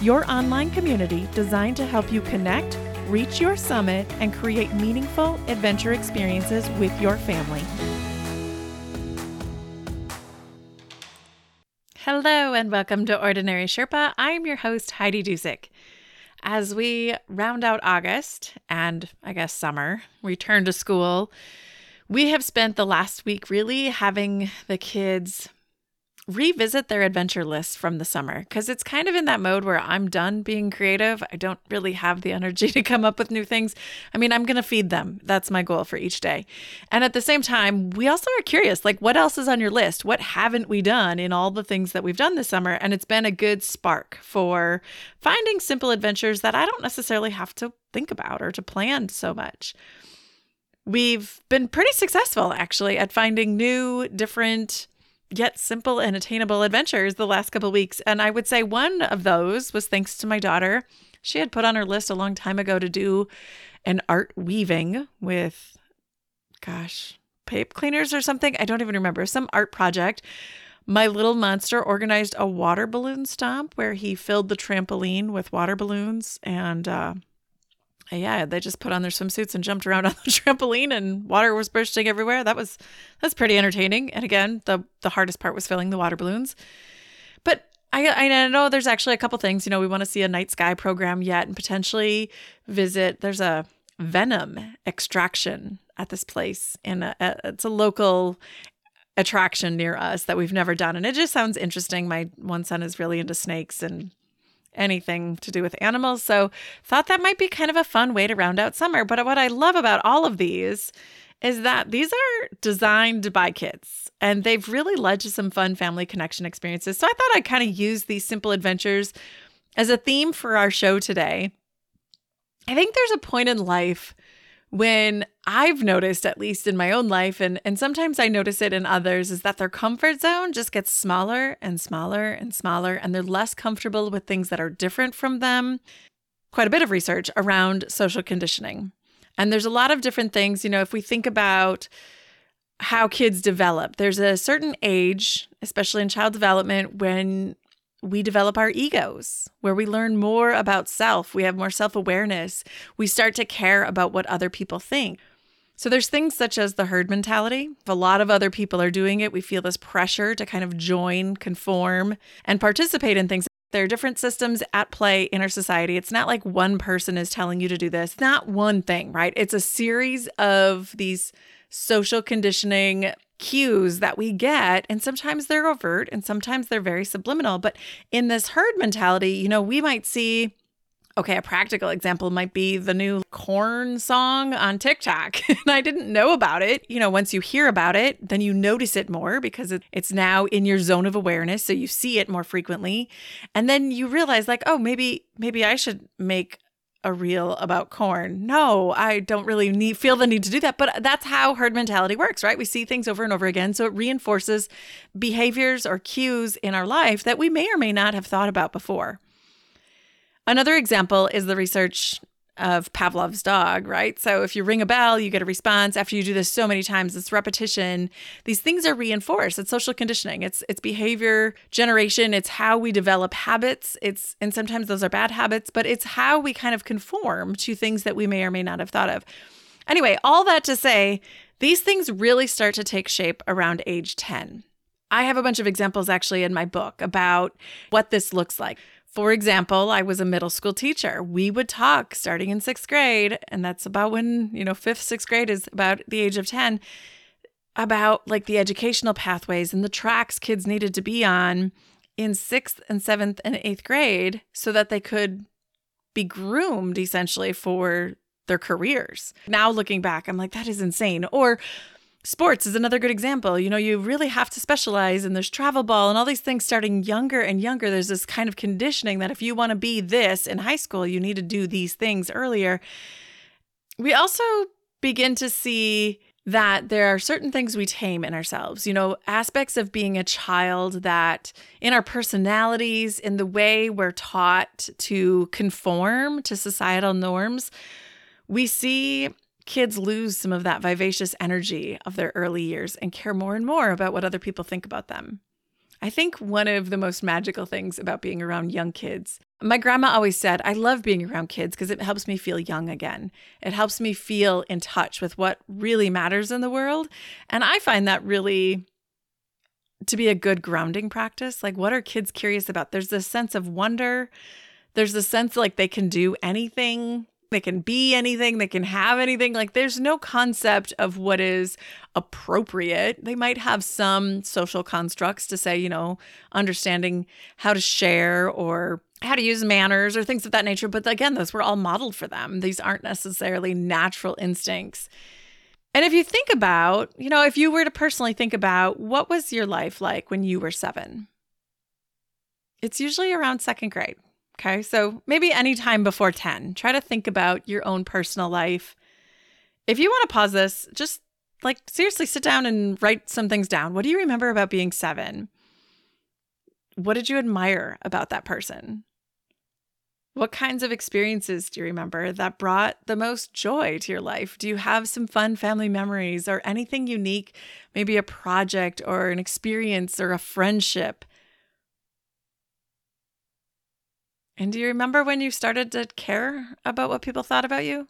your online community designed to help you connect, reach your summit, and create meaningful adventure experiences with your family. Hello, and welcome to Ordinary Sherpa. I'm your host, Heidi Dusick. As we round out August and I guess summer, return to school, we have spent the last week really having the kids revisit their adventure list from the summer because it's kind of in that mode where I'm done being creative. I don't really have the energy to come up with new things. I mean, I'm going to feed them. That's my goal for each day. And at the same time, we also are curious like, what else is on your list? What haven't we done in all the things that we've done this summer? And it's been a good spark for finding simple adventures that I don't necessarily have to think about or to plan so much. We've been pretty successful actually at finding new, different, yet simple and attainable adventures the last couple weeks. And I would say one of those was thanks to my daughter. She had put on her list a long time ago to do an art weaving with, gosh, pipe cleaners or something. I don't even remember, some art project. My little monster organized a water balloon stomp where he filled the trampoline with water balloons and uh, yeah, they just put on their swimsuits and jumped around on the trampoline and water was bursting everywhere. That was that's pretty entertaining. And again, the the hardest part was filling the water balloons. But I I know there's actually a couple things, you know, we want to see a night sky program yet and potentially visit there's a venom extraction at this place and it's a local attraction near us that we've never done and it just sounds interesting. My one son is really into snakes and anything to do with animals. So thought that might be kind of a fun way to round out summer. But what I love about all of these is that these are designed by kids and they've really led to some fun family connection experiences. So I thought I'd kind of use these simple adventures as a theme for our show today. I think there's a point in life when I've noticed, at least in my own life, and, and sometimes I notice it in others, is that their comfort zone just gets smaller and smaller and smaller, and they're less comfortable with things that are different from them. Quite a bit of research around social conditioning. And there's a lot of different things. You know, if we think about how kids develop, there's a certain age, especially in child development, when we develop our egos, where we learn more about self. We have more self awareness. We start to care about what other people think. So there's things such as the herd mentality. If a lot of other people are doing it, we feel this pressure to kind of join, conform, and participate in things. There are different systems at play in our society. It's not like one person is telling you to do this. It's not one thing, right? It's a series of these social conditioning cues that we get. And sometimes they're overt and sometimes they're very subliminal. But in this herd mentality, you know, we might see Okay, a practical example might be the new corn song on TikTok. and I didn't know about it. You know, once you hear about it, then you notice it more because it, it's now in your zone of awareness. So you see it more frequently. And then you realize, like, oh, maybe, maybe I should make a reel about corn. No, I don't really need feel the need to do that, but that's how herd mentality works, right? We see things over and over again, so it reinforces behaviors or cues in our life that we may or may not have thought about before. Another example is the research of Pavlov's dog, right? So if you ring a bell, you get a response. After you do this so many times, it's repetition. These things are reinforced. It's social conditioning. It's it's behavior generation. It's how we develop habits. It's and sometimes those are bad habits, but it's how we kind of conform to things that we may or may not have thought of. Anyway, all that to say, these things really start to take shape around age 10. I have a bunch of examples actually in my book about what this looks like. For example, I was a middle school teacher. We would talk starting in sixth grade, and that's about when, you know, fifth, sixth grade is about the age of 10, about like the educational pathways and the tracks kids needed to be on in sixth and seventh and eighth grade so that they could be groomed essentially for their careers. Now looking back, I'm like, that is insane. Or Sports is another good example. You know, you really have to specialize, and there's travel ball and all these things starting younger and younger. There's this kind of conditioning that if you want to be this in high school, you need to do these things earlier. We also begin to see that there are certain things we tame in ourselves, you know, aspects of being a child that in our personalities, in the way we're taught to conform to societal norms, we see kids lose some of that vivacious energy of their early years and care more and more about what other people think about them. I think one of the most magical things about being around young kids, my grandma always said, I love being around kids because it helps me feel young again. It helps me feel in touch with what really matters in the world. And I find that really to be a good grounding practice. Like, what are kids curious about? There's this sense of wonder. There's a sense like they can do anything they can be anything, they can have anything. Like there's no concept of what is appropriate. They might have some social constructs to say, you know, understanding how to share or how to use manners or things of that nature. But again, those were all modeled for them. These aren't necessarily natural instincts. And if you think about, you know, if you were to personally think about what was your life like when you were seven, it's usually around second grade. Okay. So maybe anytime before 10, try to think about your own personal life. If you want to pause this, just like seriously sit down and write some things down. What do you remember about being seven? What did you admire about that person? What kinds of experiences do you remember that brought the most joy to your life? Do you have some fun family memories or anything unique, maybe a project or an experience or a friendship And do you remember when you started to care about what people thought about you?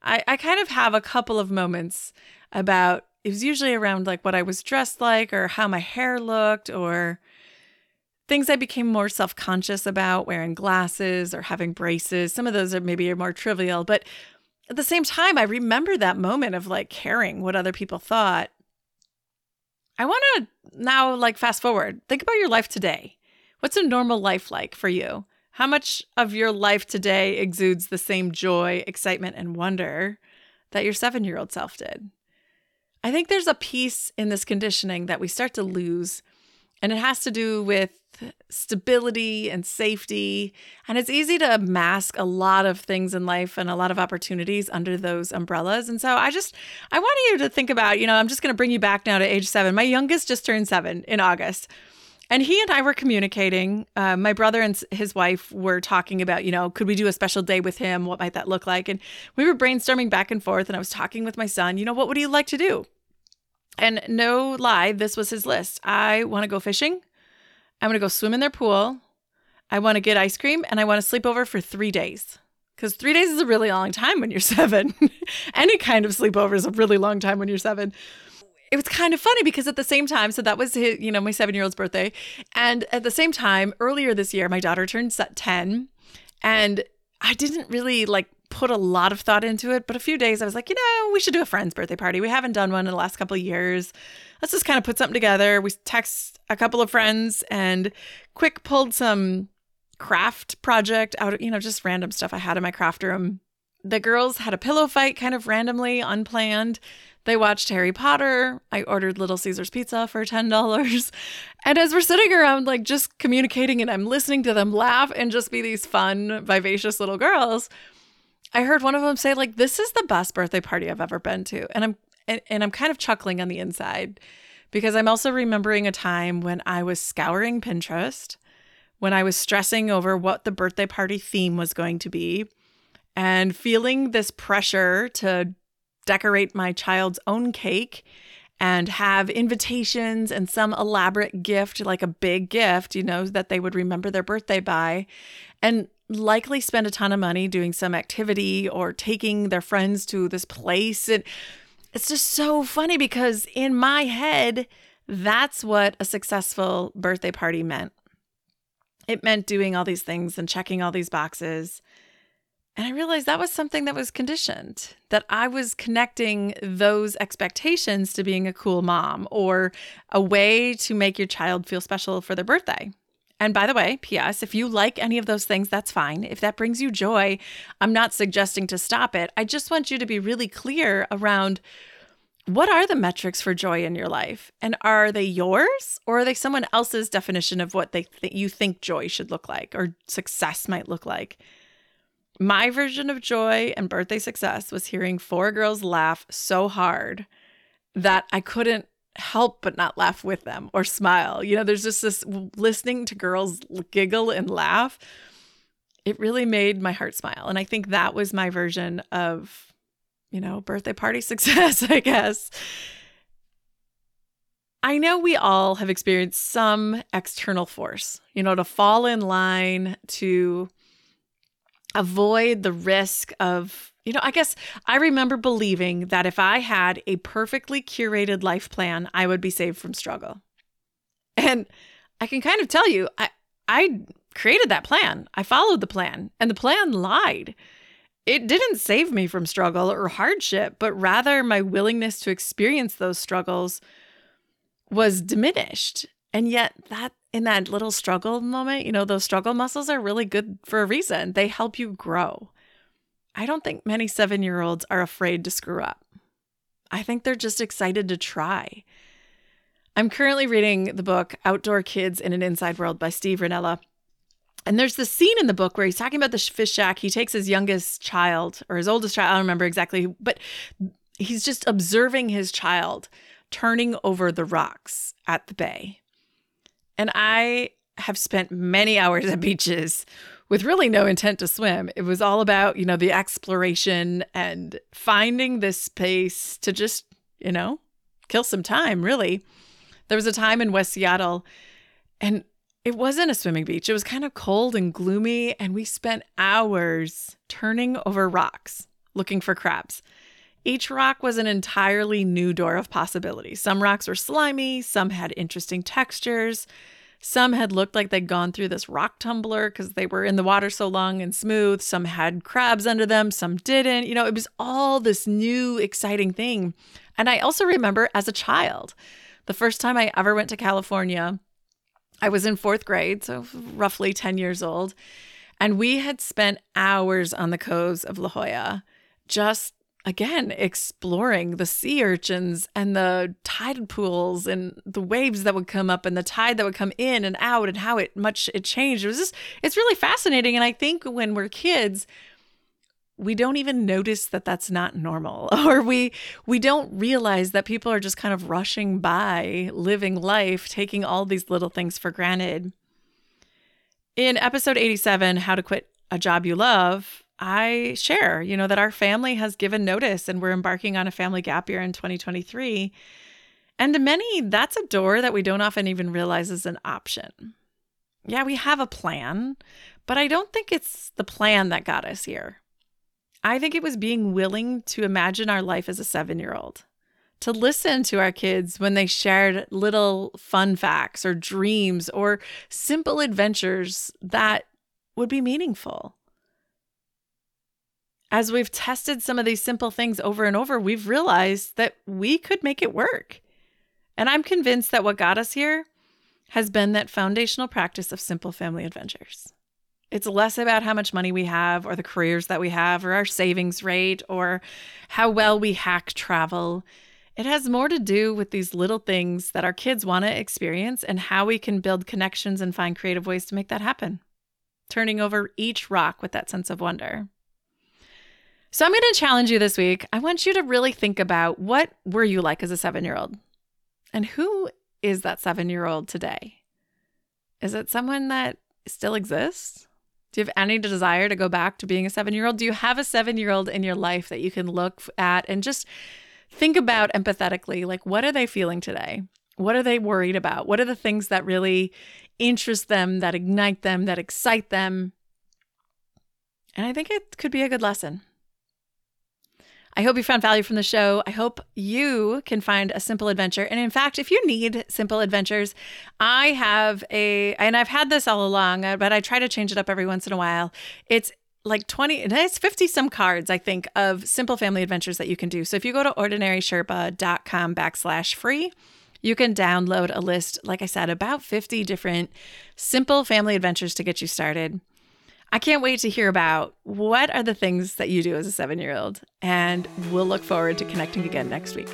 I, I kind of have a couple of moments about it was usually around like what I was dressed like or how my hair looked or things I became more self conscious about, wearing glasses or having braces. Some of those are maybe more trivial, but at the same time, I remember that moment of like caring what other people thought. I want to now like fast forward. Think about your life today. What's a normal life like for you? How much of your life today exudes the same joy, excitement, and wonder that your seven year old self did? I think there's a piece in this conditioning that we start to lose, and it has to do with stability and safety. And it's easy to mask a lot of things in life and a lot of opportunities under those umbrellas. And so I just, I want you to think about, you know, I'm just going to bring you back now to age seven. My youngest just turned seven in August. And he and I were communicating. Uh, my brother and his wife were talking about, you know, could we do a special day with him? What might that look like? And we were brainstorming back and forth. And I was talking with my son, you know, what would he like to do? And no lie, this was his list. I want to go fishing. I'm going to go swim in their pool. I want to get ice cream and I want to sleep over for three days. Because three days is a really long time when you're seven. Any kind of sleepover is a really long time when you're seven it was kind of funny because at the same time, so that was his, you know, my seven year old's birthday. And at the same time, earlier this year, my daughter turned 10. And I didn't really like put a lot of thought into it, but a few days I was like, you know, we should do a friend's birthday party. We haven't done one in the last couple of years. Let's just kind of put something together. We text a couple of friends and quick pulled some craft project out you know, just random stuff I had in my craft room. The girls had a pillow fight kind of randomly, unplanned. They watched Harry Potter. I ordered Little Caesars pizza for $10. And as we're sitting around, like just communicating, and I'm listening to them laugh and just be these fun, vivacious little girls, I heard one of them say, like, this is the best birthday party I've ever been to. And I'm and, and I'm kind of chuckling on the inside because I'm also remembering a time when I was scouring Pinterest, when I was stressing over what the birthday party theme was going to be, and feeling this pressure to decorate my child's own cake and have invitations and some elaborate gift, like a big gift, you know, that they would remember their birthday by, and likely spend a ton of money doing some activity or taking their friends to this place. And it's just so funny because in my head, that's what a successful birthday party meant. It meant doing all these things and checking all these boxes. And I realized that was something that was conditioned, that I was connecting those expectations to being a cool mom or a way to make your child feel special for their birthday. And by the way, P.S., if you like any of those things, that's fine. If that brings you joy, I'm not suggesting to stop it. I just want you to be really clear around what are the metrics for joy in your life? And are they yours or are they someone else's definition of what they th- you think joy should look like or success might look like? My version of joy and birthday success was hearing four girls laugh so hard that I couldn't help but not laugh with them or smile. You know, there's just this listening to girls giggle and laugh. It really made my heart smile. And I think that was my version of you know, birthday party success, I guess. I know we all have experienced some external force, you know, to fall in line, to avoid the risk of, you know, I guess I remember believing that if I had a perfectly curated life plan, I would be saved from struggle. And I can kind of tell you, I, I created that plan. I followed the plan, and the plan lied it didn't save me from struggle or hardship, but rather my willingness to experience those struggles was diminished. And yet, that in that little struggle moment, you know, those struggle muscles are really good for a reason. They help you grow. I don't think many seven year olds are afraid to screw up. I think they're just excited to try. I'm currently reading the book Outdoor Kids in an Inside World by Steve Rinella. And there's this scene in the book where he's talking about the fish shack. He takes his youngest child or his oldest child, I don't remember exactly, but he's just observing his child turning over the rocks at the bay. And I have spent many hours at beaches with really no intent to swim. It was all about, you know, the exploration and finding this space to just, you know, kill some time, really. There was a time in West Seattle and it wasn't a swimming beach. It was kind of cold and gloomy, and we spent hours turning over rocks looking for crabs. Each rock was an entirely new door of possibility. Some rocks were slimy, some had interesting textures, some had looked like they'd gone through this rock tumbler because they were in the water so long and smooth. Some had crabs under them, some didn't. You know, it was all this new, exciting thing. And I also remember as a child, the first time I ever went to California, I was in fourth grade, so roughly 10 years old. And we had spent hours on the coves of La Jolla, just again exploring the sea urchins and the tide pools and the waves that would come up and the tide that would come in and out and how it much it changed. It was just, it's really fascinating. And I think when we're kids, we don't even notice that that's not normal or we we don't realize that people are just kind of rushing by living life taking all these little things for granted in episode 87 how to quit a job you love i share you know that our family has given notice and we're embarking on a family gap year in 2023 and to many that's a door that we don't often even realize is an option. Yeah we have a plan but i don't think it's the plan that got us here. I think it was being willing to imagine our life as a seven year old, to listen to our kids when they shared little fun facts or dreams or simple adventures that would be meaningful. As we've tested some of these simple things over and over, we've realized that we could make it work. And I'm convinced that what got us here has been that foundational practice of simple family adventures. It's less about how much money we have or the careers that we have or our savings rate or how well we hack travel. It has more to do with these little things that our kids want to experience and how we can build connections and find creative ways to make that happen. Turning over each rock with that sense of wonder. So I'm going to challenge you this week. I want you to really think about what were you like as a 7-year-old? And who is that 7-year-old today? Is it someone that still exists? Do you have any desire to go back to being a seven year old? Do you have a seven year old in your life that you can look at and just think about empathetically? Like, what are they feeling today? What are they worried about? What are the things that really interest them, that ignite them, that excite them? And I think it could be a good lesson. I hope you found value from the show. I hope you can find a simple adventure. And in fact, if you need simple adventures, I have a, and I've had this all along, uh, but I try to change it up every once in a while. It's like 20 it's 50 some cards i think of simple family adventures that you can do so if you go to ordinarysherpa.com backslash free you can download a list like i said about 50 different simple family adventures to get you started I can't wait to hear about what are the things that you do as a seven year old, and we'll look forward to connecting again next week.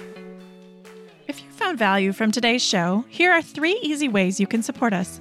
If you found value from today's show, here are three easy ways you can support us.